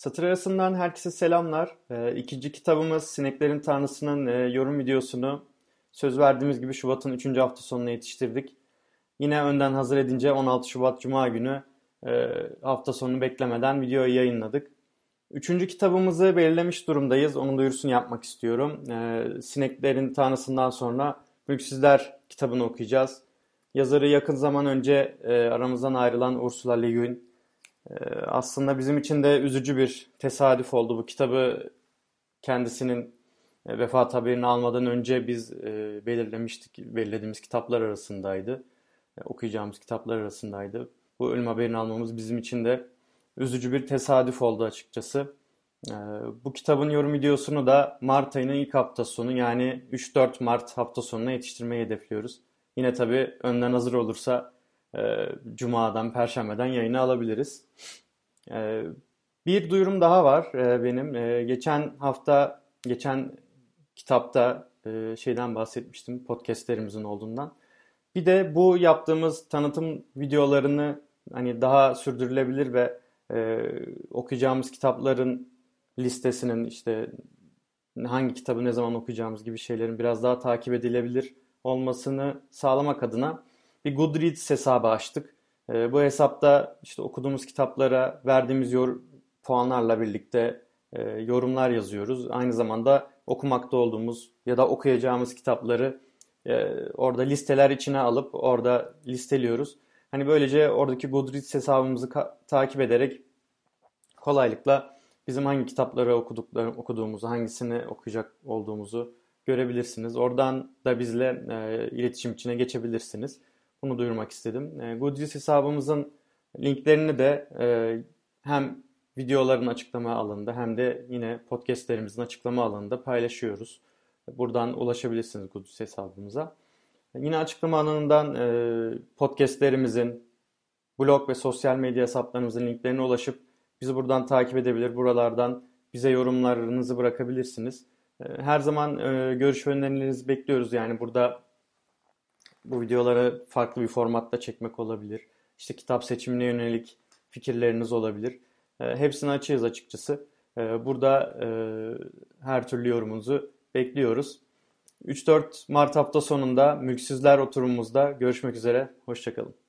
Satır arasından herkese selamlar. Ee, ikinci kitabımız Sineklerin Tanrısı'nın e, yorum videosunu söz verdiğimiz gibi Şubat'ın 3. hafta sonuna yetiştirdik. Yine önden hazır edince 16 Şubat Cuma günü e, hafta sonu beklemeden videoyu yayınladık. Üçüncü kitabımızı belirlemiş durumdayız. Onun duyurusunu yapmak istiyorum. E, Sineklerin Tanrısı'ndan sonra Mülksüzler kitabını okuyacağız. Yazarı yakın zaman önce e, aramızdan ayrılan Ursula Le Guin aslında bizim için de üzücü bir tesadüf oldu. Bu kitabı kendisinin e, vefat haberini almadan önce biz e, belirlemiştik. Belirlediğimiz kitaplar arasındaydı. E, okuyacağımız kitaplar arasındaydı. Bu ölüm haberini almamız bizim için de üzücü bir tesadüf oldu açıkçası. Bu kitabın yorum videosunu da Mart ayının ilk hafta sonu yani 3-4 Mart hafta sonuna yetiştirmeyi hedefliyoruz. Yine tabii önden hazır olursa e, Cuma'dan, Perşembe'den yayını alabiliriz. E, bir duyurum daha var e, benim. E, geçen hafta, geçen kitapta e, şeyden bahsetmiştim, podcastlerimizin olduğundan. Bir de bu yaptığımız tanıtım videolarını hani daha sürdürülebilir ve e, okuyacağımız kitapların listesinin işte hangi kitabı ne zaman okuyacağımız gibi şeylerin biraz daha takip edilebilir olmasını sağlamak adına bir Goodreads hesabı açtık. E, bu hesapta işte okuduğumuz kitaplara verdiğimiz yor puanlarla birlikte e, yorumlar yazıyoruz. Aynı zamanda okumakta olduğumuz ya da okuyacağımız kitapları e, orada listeler içine alıp orada listeliyoruz. Hani böylece oradaki Goodreads hesabımızı takip ederek kolaylıkla bizim hangi kitapları okudukları, okuduğumuzu, hangisini okuyacak olduğumuzu görebilirsiniz. Oradan da bizle e, iletişim içine geçebilirsiniz. Bunu duyurmak istedim. E, Goodreads hesabımızın linklerini de e, hem videoların açıklama alanında hem de yine podcastlerimizin açıklama alanında paylaşıyoruz. Buradan ulaşabilirsiniz Goodreads hesabımıza. Yine açıklama alanından e, podcastlerimizin, blog ve sosyal medya hesaplarımızın linklerine ulaşıp bizi buradan takip edebilir. Buralardan bize yorumlarınızı bırakabilirsiniz. E, her zaman e, görüş önerilerinizi bekliyoruz. Yani burada bu videoları farklı bir formatta çekmek olabilir. İşte kitap seçimine yönelik fikirleriniz olabilir. E, hepsini açığız açıkçası. E, burada e, her türlü yorumunuzu bekliyoruz. 3-4 Mart hafta sonunda Mülksüzler oturumumuzda görüşmek üzere. Hoşçakalın.